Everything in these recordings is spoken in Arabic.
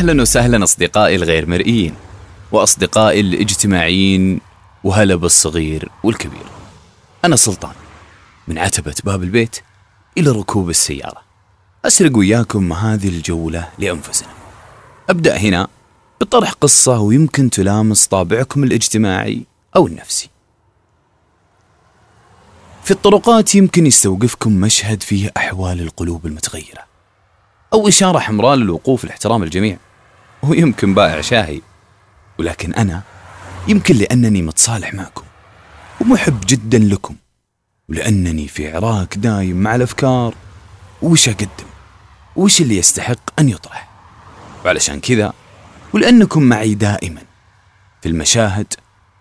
أهلا وسهلا أصدقائي الغير مرئيين وأصدقائي الاجتماعيين وهلا بالصغير والكبير. أنا سلطان من عتبة باب البيت إلى ركوب السيارة. أسرق وياكم هذه الجولة لأنفسنا. أبدأ هنا بطرح قصة ويمكن تلامس طابعكم الاجتماعي أو النفسي. في الطرقات يمكن يستوقفكم مشهد فيه أحوال القلوب المتغيرة أو إشارة حمراء للوقوف لاحترام الجميع. ويمكن بائع شاهي ولكن أنا يمكن لأنني متصالح معكم ومحب جدا لكم ولأنني في عراك دايم مع الأفكار. وش أقدم؟ وش اللي يستحق أن يطرح؟ وعلشان كذا ولأنكم معي دائما في المشاهد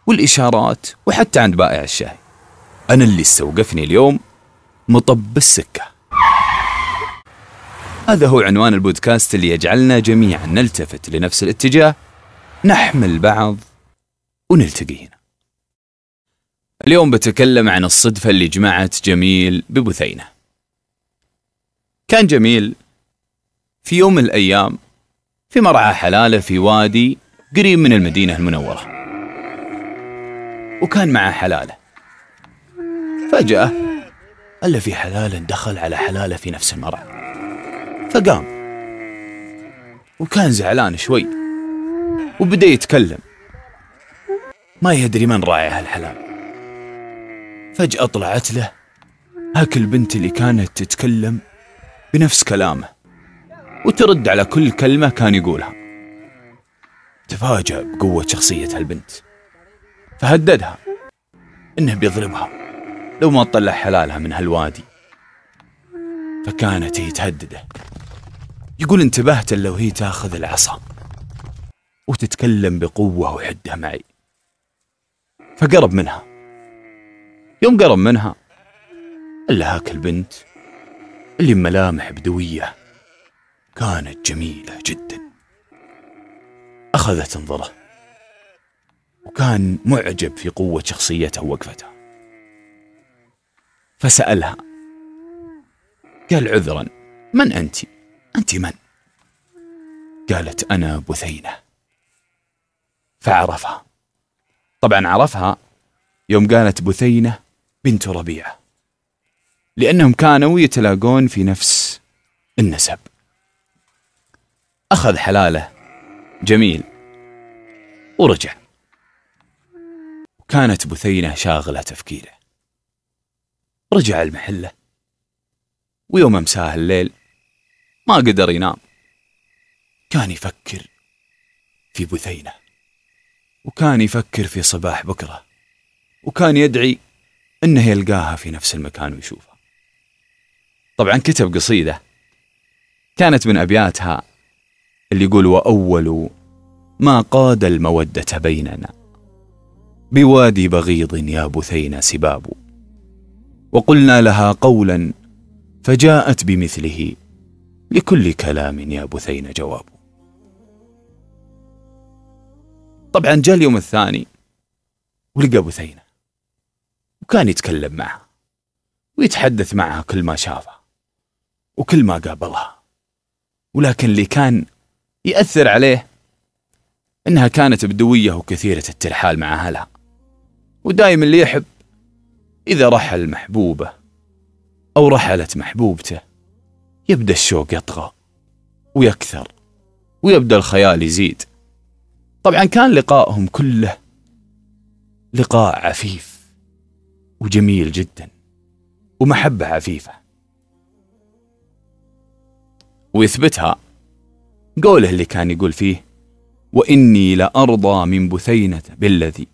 والإشارات وحتى عند بائع الشاي أنا اللي استوقفني اليوم مطب السكة. هذا هو عنوان البودكاست اللي يجعلنا جميعا نلتفت لنفس الاتجاه نحمل بعض ونلتقي هنا. اليوم بتكلم عن الصدفة اللي جمعت جميل ببثينة. كان جميل في يوم من الأيام في مرعى حلالة في وادي قريب من المدينة المنورة. وكان معه حلالة. فجأة ألا في حلالة دخل على حلالة في نفس المرعى. فقام. وكان زعلان شوي. وبدأ يتكلم. ما يدري من راعي هالحلال. فجأة طلعت له هاك البنت اللي كانت تتكلم بنفس كلامه. وترد على كل كلمة كان يقولها. تفاجأ بقوة شخصية هالبنت. فهددها إنه بيضربها لو ما تطلع حلالها من هالوادي. فكانت هي تهدده. يقول انتبهت لو هي تاخذ العصا وتتكلم بقوة وحدة معي. فقرب منها. يوم قرب منها إلا هاك البنت اللي ملامح بدوية كانت جميلة جدا. أخذت تنظره وكان معجب في قوة شخصيتها ووقفتها. فسألها قال عذرا من أنت؟ أنت من؟ قالت أنا بثينة. فعرفها. طبعا عرفها يوم قالت بثينة بنت ربيعة. لأنهم كانوا يتلاقون في نفس النسب. أخذ حلاله جميل ورجع. كانت بثينة شاغلة تفكيره. رجع المحلة. ويوم أمساه الليل ما قدر ينام. كان يفكر في بثينة وكان يفكر في صباح بكرة وكان يدعي إنه يلقاها في نفس المكان ويشوفها. طبعا كتب قصيدة كانت من أبياتها اللي يقول وأول ما قاد المودة بيننا بوادي بغيض يا بثينا سباب. وقلنا لها قولا فجاءت بمثله لكل كلام يا بثين جواب. طبعا جاء اليوم الثاني ولقى بثينة وكان يتكلم معها ويتحدث معها كل ما شافها وكل ما قابلها. ولكن اللي كان يأثر عليه إنها كانت بدوية وكثيرة الترحال مع أهلها. ودايم اللي يحب إذا رحل محبوبة أو رحلت محبوبته يبدأ الشوق يطغى ويكثر ويبدأ الخيال يزيد. طبعا كان لقائهم كله لقاء عفيف وجميل جدا ومحبة عفيفة. ويثبتها قوله اللي كان يقول فيه وإني لأرضى من بثينة بالذي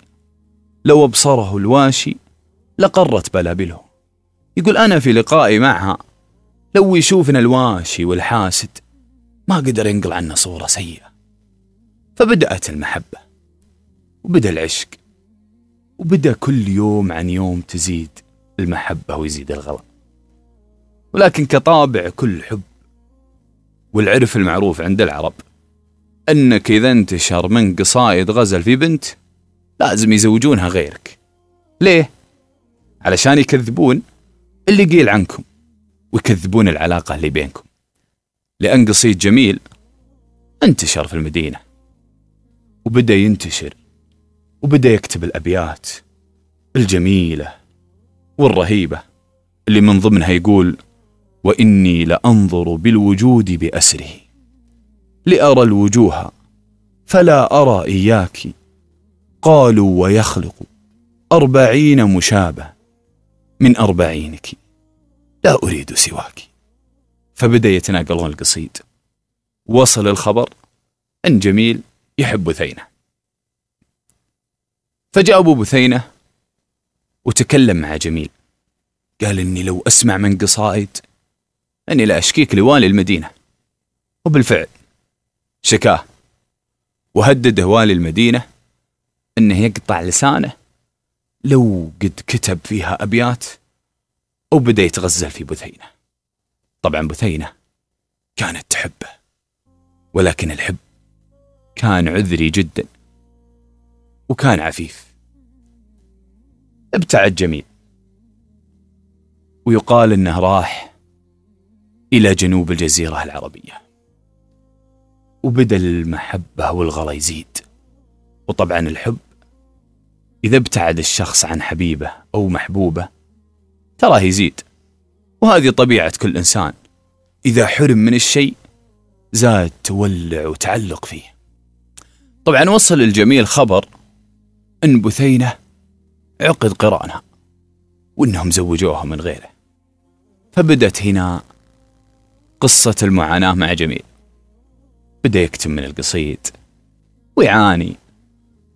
لو أبصره الواشي لقرت بلابله. يقول أنا في لقائي معها لو يشوفنا الواشي والحاسد ما قدر ينقل عنا صورة سيئة. فبدأت المحبة وبدأ العشق وبدأ كل يوم عن يوم تزيد المحبة ويزيد الغلا. ولكن كطابع كل حب والعرف المعروف عند العرب أنك إذا انتشر من قصائد غزل في بنت لازم يزوجونها غيرك. ليه؟ علشان يكذبون اللي قيل عنكم. ويكذبون العلاقة اللي بينكم. لأن قصيد جميل انتشر في المدينة وبدأ ينتشر وبدأ يكتب الأبيات الجميلة والرهيبة اللي من ضمنها يقول وإني لأنظر بالوجود بأسره لأرى الوجوه فلا أرى إياك. قالوا ويخلق أربعين مشابه من أربعينك. لا أريد سواك. فبدأ يتناقلون القصيد. وصل الخبر أن جميل يحب بثينة. فجاء أبو بثينة وتكلم مع جميل. قال إني لو أسمع من قصائد أني لا أشكيك لوالي المدينة. وبالفعل شكاه وهدده والي المدينة أنه يقطع لسانه لو قد كتب فيها أبيات وبدأ يتغزل في بثينة طبعا بثينة كانت تحبه ولكن الحب كان عذري جدا وكان عفيف. ابتعد جميل ويقال إنه راح إلى جنوب الجزيرة العربية. وبدأ المحبة والغلا يزيد. وطبعا الحب إذا ابتعد الشخص عن حبيبه أو محبوبه تراه يزيد وهذه طبيعة كل إنسان. إذا حرم من الشيء زاد تولع وتعلق فيه. طبعا وصل الجميل خبر إن بثينة عقد قرانها وإنهم زوجوها من غيره. فبدت هنا قصة المعاناة مع جميل. بدأ يكتم من القصيد ويعاني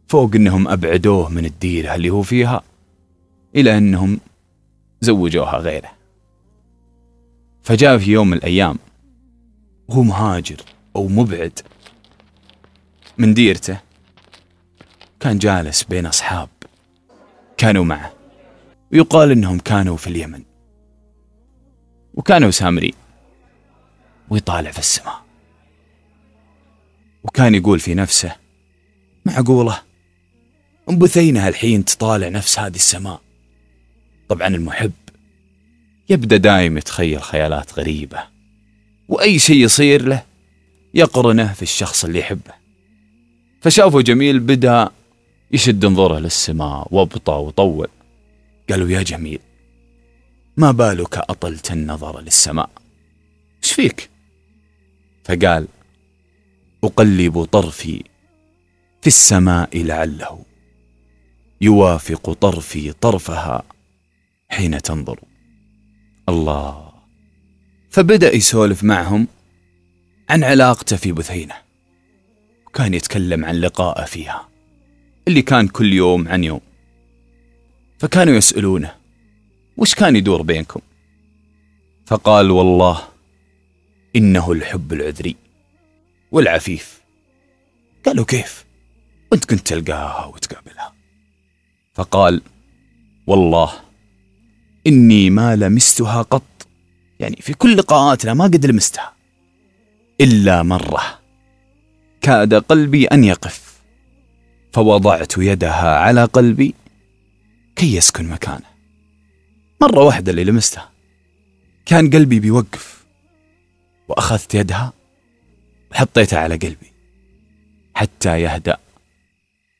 فوق إنهم أبعدوه من الديرة اللي هو فيها إلى إنهم زوجوها غيره. فجاء في يوم من الأيام وهو مهاجر أو مبعد من ديرته كان جالس بين أصحاب كانوا معه ويقال إنهم كانوا في اليمن وكانوا سامرين ويطالع في السماء. وكان يقول في نفسه معقولة؟ أم بثينة الحين تطالع نفس هذه السماء؟ طبعا المحب. يبدأ دايم يتخيل خيالات غريبة وأي شيء يصير له يقرنه في الشخص اللي يحبه. فشافه جميل بدأ يشد انظره للسماء وابطى وطول. قالوا يا جميل ما بالك أطلت النظر للسماء؟ إيش فيك؟ فقال أقلب طرفي في السماء لعله يوافق طرفي طرفها. حين تنظر. الله. فبدأ يسولف معهم عن علاقته في بثينة. وكان يتكلم عن لقائه فيها اللي كان كل يوم عن يوم. فكانوا يسألونه وش كان يدور بينكم؟ فقال والله إنه الحب العذري والعفيف. قالوا كيف؟ وانت كنت تلقاها وتقابلها. فقال والله إني ما لمستها قط. يعني في كل لقاءاتنا ما قد لمستها. إلا مرة كاد قلبي أن يقف فوضعت يدها على قلبي كي يسكن مكانه. مرة واحدة اللي لمستها كان قلبي بيوقف وأخذت يدها وحطيتها على قلبي حتى يهدأ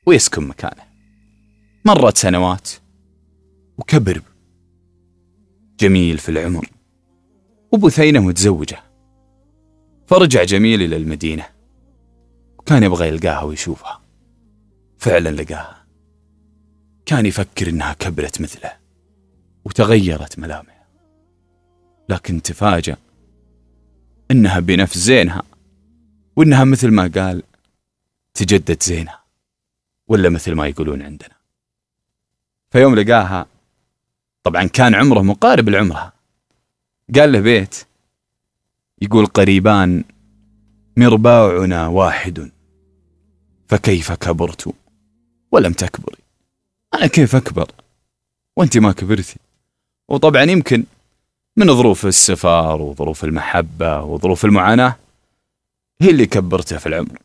ويسكن مكانه. مرت سنوات وكبر جميل في العمر. وبثينة متزوجة. فرجع جميل إلى المدينة. وكان يبغى يلقاها ويشوفها. فعلا لقاها. كان يفكر إنها كبرت مثله. وتغيرت ملامحه. لكن تفاجأ إنها بنفس زينها. وإنها مثل ما قال تجدد زينها. ولا مثل ما يقولون عندنا. فيوم لقاها طبعا كان عمره مقارب لعمرها قال له بيت يقول قريبان مرباعنا واحد. فكيف كبرت؟ ولم تكبري. أنا كيف أكبر؟ وأنت ما كبرتي. وطبعا يمكن من ظروف السفر وظروف المحبة وظروف المعاناة هي اللي كبرته في العمر.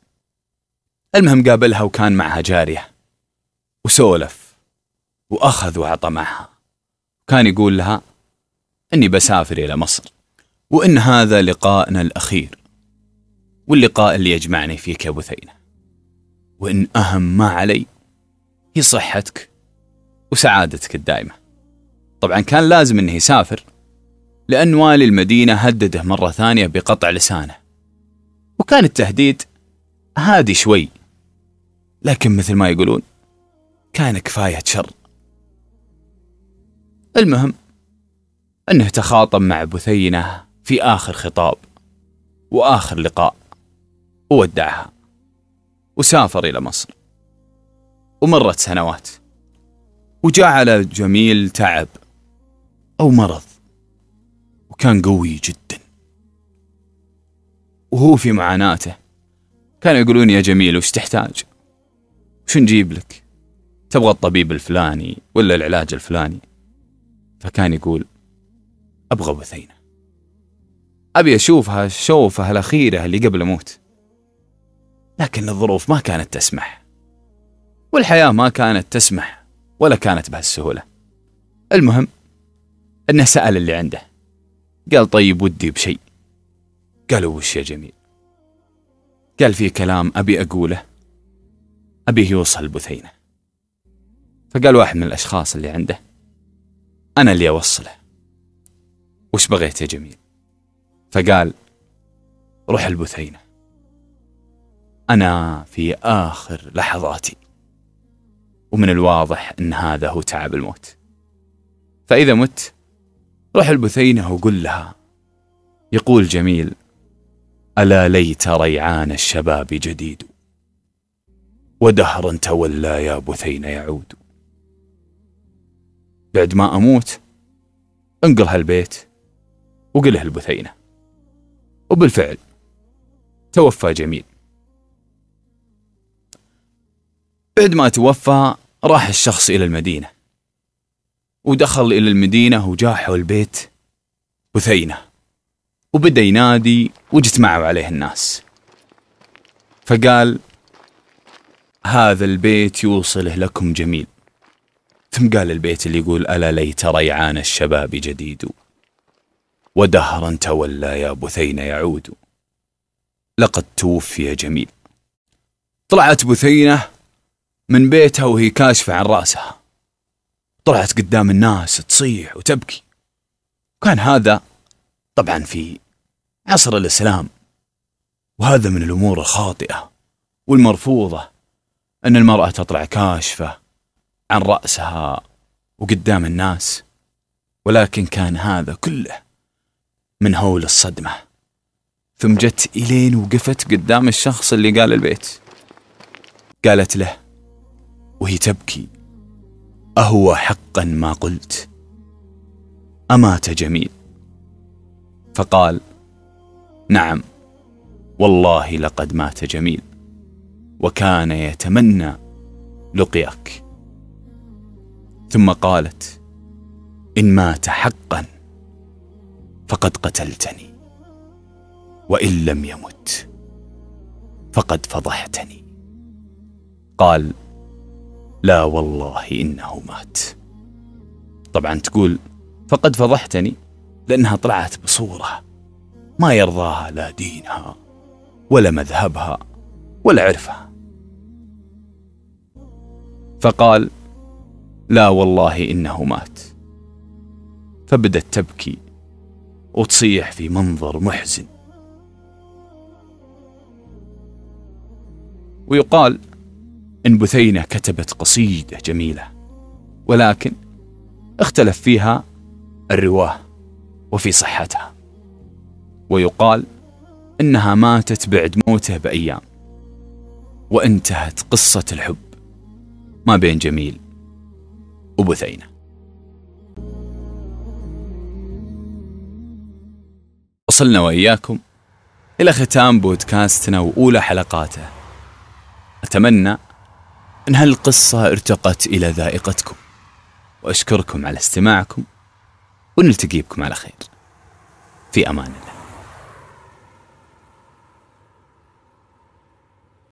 المهم قابلها وكان معها جارية وسولف وأخذ وعطى معها. كان يقول لها أني بسافر إلى مصر وإن هذا لقاءنا الأخير واللقاء اللي يجمعني فيك يا بثينة وإن أهم ما علي هي صحتك وسعادتك الدائمة. طبعا كان لازم أنه يسافر لأن والي المدينة هدده مرة ثانية بقطع لسانه وكان التهديد هادي شوي لكن مثل ما يقولون كان كفاية شر. المهم أنه تخاطب مع بثينة في آخر خطاب وآخر لقاء وودعها وسافر إلى مصر ومرت سنوات وجاء على جميل تعب أو مرض وكان قوي جدا. وهو في معاناته كانوا يقولون يا جميل وش تحتاج؟ وش نجيب لك؟ تبغى الطبيب الفلاني ولا العلاج الفلاني؟ فكان يقول أبغى بثينة أبي أشوفها الشوفة الأخيرة اللي قبل أموت. لكن الظروف ما كانت تسمح والحياة ما كانت تسمح ولا كانت بهالسهولة. المهم أنه سأل اللي عنده. قال طيب ودي بشيء. قالوا وش يا جميل؟ قال في كلام أبي أقوله. أبيه يوصل بثينة فقال واحد من الأشخاص اللي عنده أنا اللي أوصله. وش بغيت يا جميل؟ فقال روح البثينة. أنا في آخر لحظاتي. ومن الواضح أن هذا هو تعب الموت. فإذا مت روح البثينة وقل لها. يقول جميل ألا ليت ريعان الشباب جديد. ودهرا تولى يا بثين يعود. بعد ما أموت انقل هالبيت وقله البثينة وبالفعل توفى جميل. بعد ما توفى راح الشخص إلى المدينة. ودخل إلى المدينة وجاء حول بيت بثينة. وبدأ ينادي واجتمعوا عليه الناس. فقال هذا البيت يوصله لكم جميل. ثم قال البيت اللي يقول ألا ليت ريعان الشباب جديد؟ ودهرا تولى يا بثين يعود. لقد توفي جميل. طلعت بثينة من بيتها وهي كاشفة عن رأسها. طلعت قدام الناس تصيح وتبكي. كان هذا طبعا في عصر الإسلام. وهذا من الأمور الخاطئة والمرفوضة أن المرأة تطلع كاشفة عن رأسها وقدام الناس ولكن كان هذا كله من هول الصدمة. ثم جت إلين وقفت قدام الشخص اللي قال البيت. قالت له وهي تبكي. أهو حقا ما قلت. أمات جميل. فقال نعم والله لقد مات جميل وكان يتمنى لقياك. ثم قالت إن مات حقا فقد قتلتني وإن لم يمت فقد فضحتني. قال لا والله إنه مات. طبعا تقول فقد فضحتني؟ لأنها طلعت بصورة ما يرضاها لا دينها ولا مذهبها ولا عرفها. فقال لا والله إنه مات. فبدت تبكي وتصيح في منظر محزن. ويقال إن بثينة كتبت قصيدة جميلة ولكن اختلف فيها الرواه وفي صحتها. ويقال إنها ماتت بعد موته بأيام وانتهت قصة الحب ما بين جميل وبثينة. وصلنا وإياكم إلى ختام بودكاستنا وأولى حلقاته. أتمنى أن هالقصة ارتقت إلى ذائقتكم. وأشكركم على استماعكم. ونلتقي بكم على خير. في أمان الله.